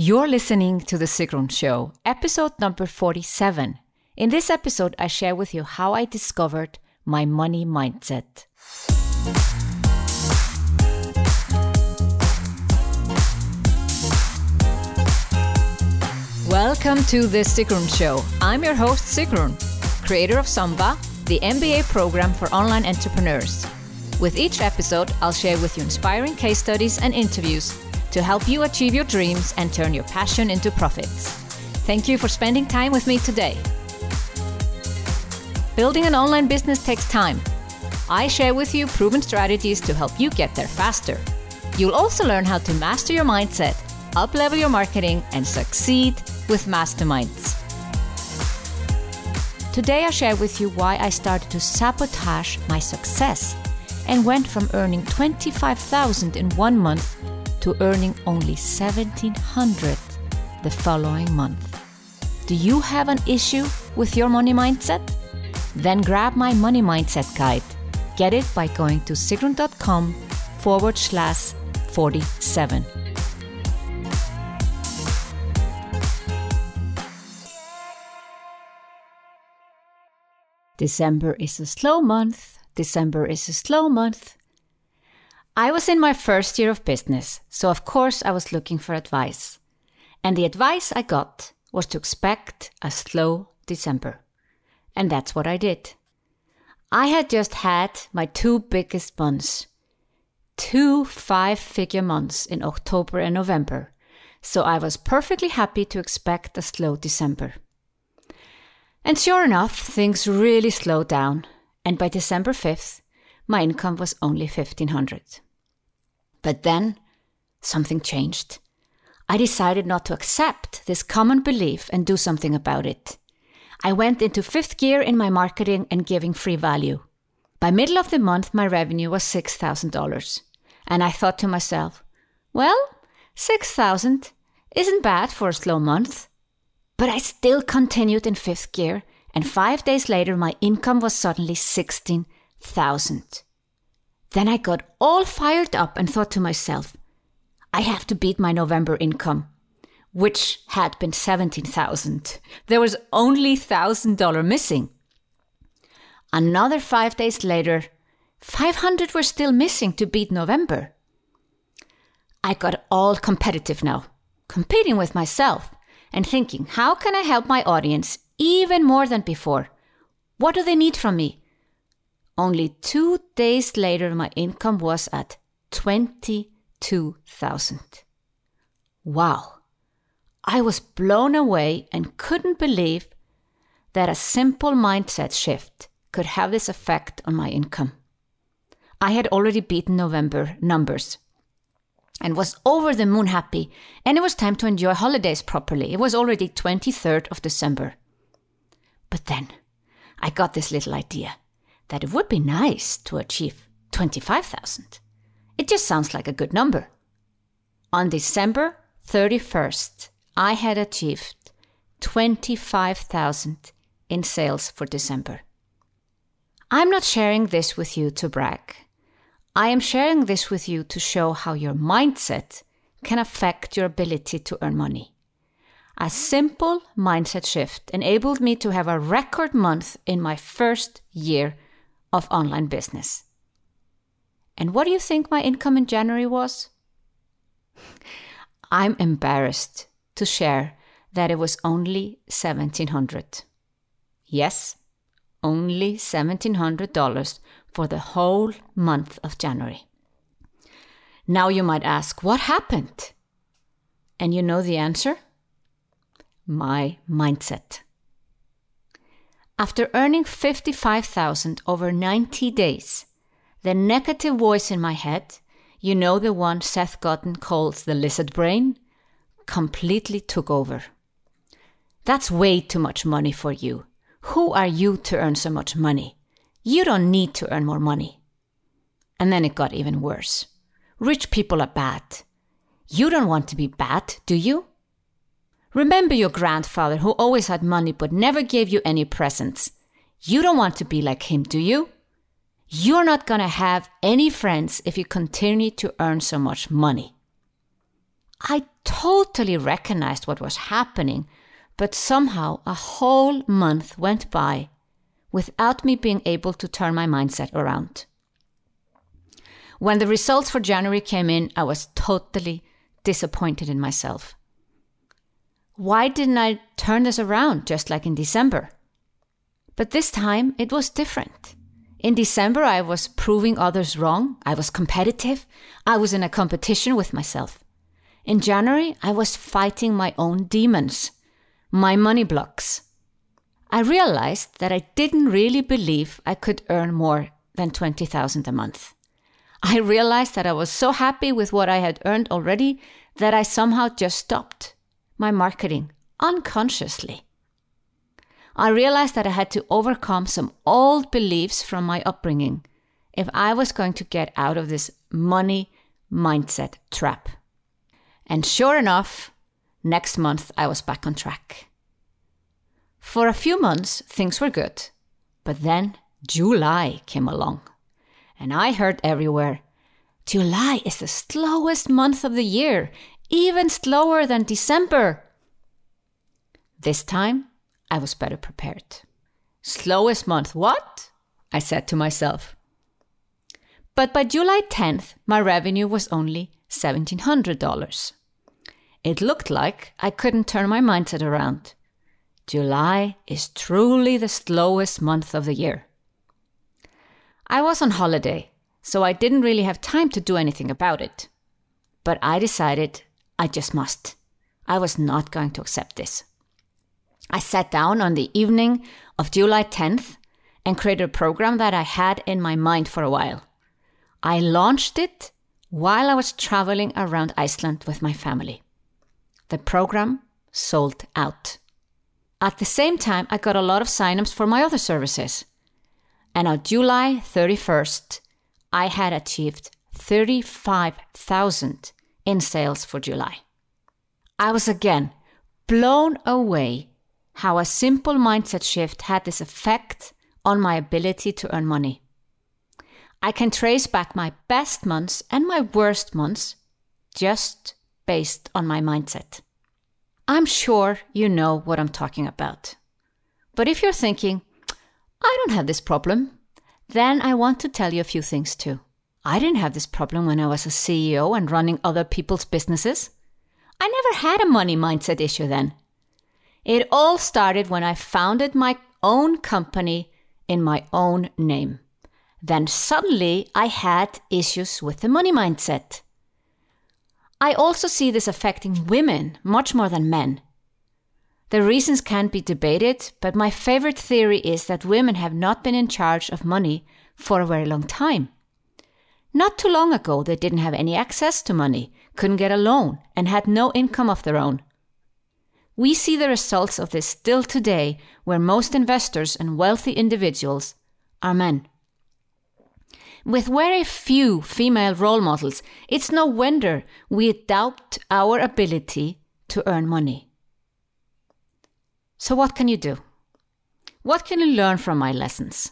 You're listening to The Sigrun Show, episode number 47. In this episode, I share with you how I discovered my money mindset. Welcome to The Sigrun Show. I'm your host, Sigrun, creator of Samba, the MBA program for online entrepreneurs. With each episode, I'll share with you inspiring case studies and interviews to help you achieve your dreams and turn your passion into profits. Thank you for spending time with me today. Building an online business takes time. I share with you proven strategies to help you get there faster. You'll also learn how to master your mindset, uplevel your marketing, and succeed with masterminds. Today, I share with you why I started to sabotage my success and went from earning 25,000 in one month to earning only 1700 the following month. Do you have an issue with your money mindset? Then grab my money mindset guide. Get it by going to sigrun.com forward slash 47. December is a slow month. December is a slow month. I was in my first year of business, so of course I was looking for advice. And the advice I got was to expect a slow December. And that's what I did. I had just had my two biggest months, two five figure months in October and November, so I was perfectly happy to expect a slow December. And sure enough, things really slowed down, and by December 5th, my income was only 1500. But then something changed. I decided not to accept this common belief and do something about it. I went into fifth gear in my marketing and giving free value. By middle of the month, my revenue was $6,000. And I thought to myself, well, 6,000 isn't bad for a slow month. But I still continued in fifth gear, and five days later, my income was suddenly 16,000. Then I got all fired up and thought to myself, I have to beat my November income, which had been 17,000. There was only $1,000 missing. Another 5 days later, 500 were still missing to beat November. I got all competitive now, competing with myself and thinking, how can I help my audience even more than before? What do they need from me? Only two days later, my income was at 22,000. Wow. I was blown away and couldn't believe that a simple mindset shift could have this effect on my income. I had already beaten November numbers and was over the moon happy, and it was time to enjoy holidays properly. It was already 23rd of December. But then I got this little idea that it would be nice to achieve 25,000. It just sounds like a good number. On December 31st, I had achieved 25,000 in sales for December. I'm not sharing this with you to brag. I am sharing this with you to show how your mindset can affect your ability to earn money. A simple mindset shift enabled me to have a record month in my first year of online business. And what do you think my income in January was? I'm embarrassed to share that it was only 1700. Yes, only $1700 for the whole month of January. Now you might ask, what happened? And you know the answer? My mindset. After earning 55,000 over 90 days, the negative voice in my head, you know the one Seth Godin calls the lizard brain, completely took over. That's way too much money for you. Who are you to earn so much money? You don't need to earn more money. And then it got even worse. Rich people are bad. You don't want to be bad, do you? Remember your grandfather who always had money but never gave you any presents. You don't want to be like him, do you? You're not going to have any friends if you continue to earn so much money. I totally recognized what was happening, but somehow a whole month went by without me being able to turn my mindset around. When the results for January came in, I was totally disappointed in myself. Why didn't I turn this around just like in December? But this time it was different. In December, I was proving others wrong. I was competitive. I was in a competition with myself. In January, I was fighting my own demons, my money blocks. I realized that I didn't really believe I could earn more than 20,000 a month. I realized that I was so happy with what I had earned already that I somehow just stopped my marketing unconsciously. I realized that I had to overcome some old beliefs from my upbringing if I was going to get out of this money mindset trap. And sure enough, next month I was back on track. For a few months, things were good, but then July came along, and I heard everywhere July is the slowest month of the year, even slower than December. This time, I was better prepared. Slowest month, what? I said to myself. But by July 10th, my revenue was only $1,700. It looked like I couldn't turn my mindset around. July is truly the slowest month of the year. I was on holiday, so I didn't really have time to do anything about it. But I decided I just must. I was not going to accept this. I sat down on the evening of July 10th and created a program that I had in my mind for a while. I launched it while I was traveling around Iceland with my family. The program sold out. At the same time, I got a lot of signups for my other services. And on July 31st, I had achieved 35,000 in sales for July. I was again blown away how a simple mindset shift had this effect on my ability to earn money. I can trace back my best months and my worst months just based on my mindset. I'm sure you know what I'm talking about. But if you're thinking, I don't have this problem, then I want to tell you a few things too. I didn't have this problem when I was a CEO and running other people's businesses. I never had a money mindset issue then. It all started when I founded my own company in my own name. Then suddenly I had issues with the money mindset. I also see this affecting women much more than men. The reasons can be debated, but my favorite theory is that women have not been in charge of money for a very long time. Not too long ago, they didn't have any access to money, couldn't get a loan, and had no income of their own. We see the results of this still today, where most investors and wealthy individuals are men. With very few female role models, it's no wonder we doubt our ability to earn money. So, what can you do? What can you learn from my lessons?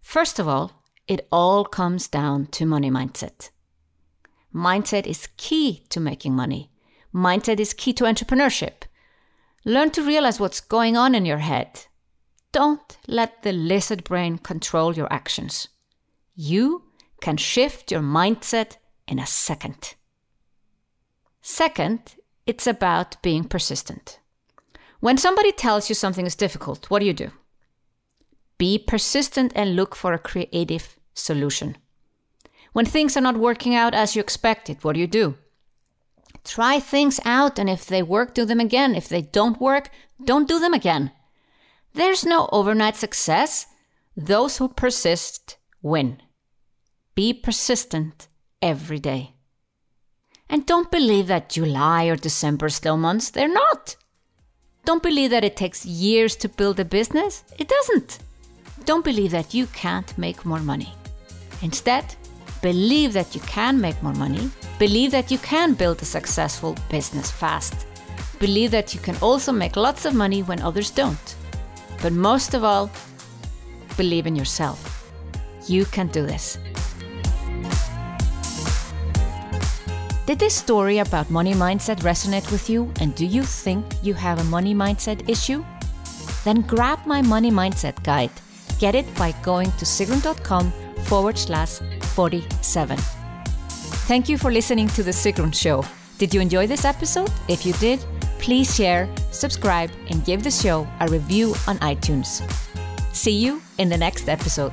First of all, it all comes down to money mindset. Mindset is key to making money. Mindset is key to entrepreneurship. Learn to realize what's going on in your head. Don't let the lizard brain control your actions. You can shift your mindset in a second. Second, it's about being persistent. When somebody tells you something is difficult, what do you do? Be persistent and look for a creative solution. When things are not working out as you expected, what do you do? Try things out, and if they work, do them again. If they don't work, don't do them again. There's no overnight success. Those who persist win. Be persistent every day. And don't believe that July or December slow months, they're not. Don't believe that it takes years to build a business. It doesn't. Don't believe that you can't make more money. Instead, believe that you can make more money Believe that you can build a successful business fast. Believe that you can also make lots of money when others don't. But most of all, believe in yourself. You can do this. Did this story about money mindset resonate with you and do you think you have a money mindset issue? Then grab my money mindset guide. Get it by going to sigrun.com forward slash 47. Thank you for listening to The Sigrun Show. Did you enjoy this episode? If you did, please share, subscribe, and give the show a review on iTunes. See you in the next episode.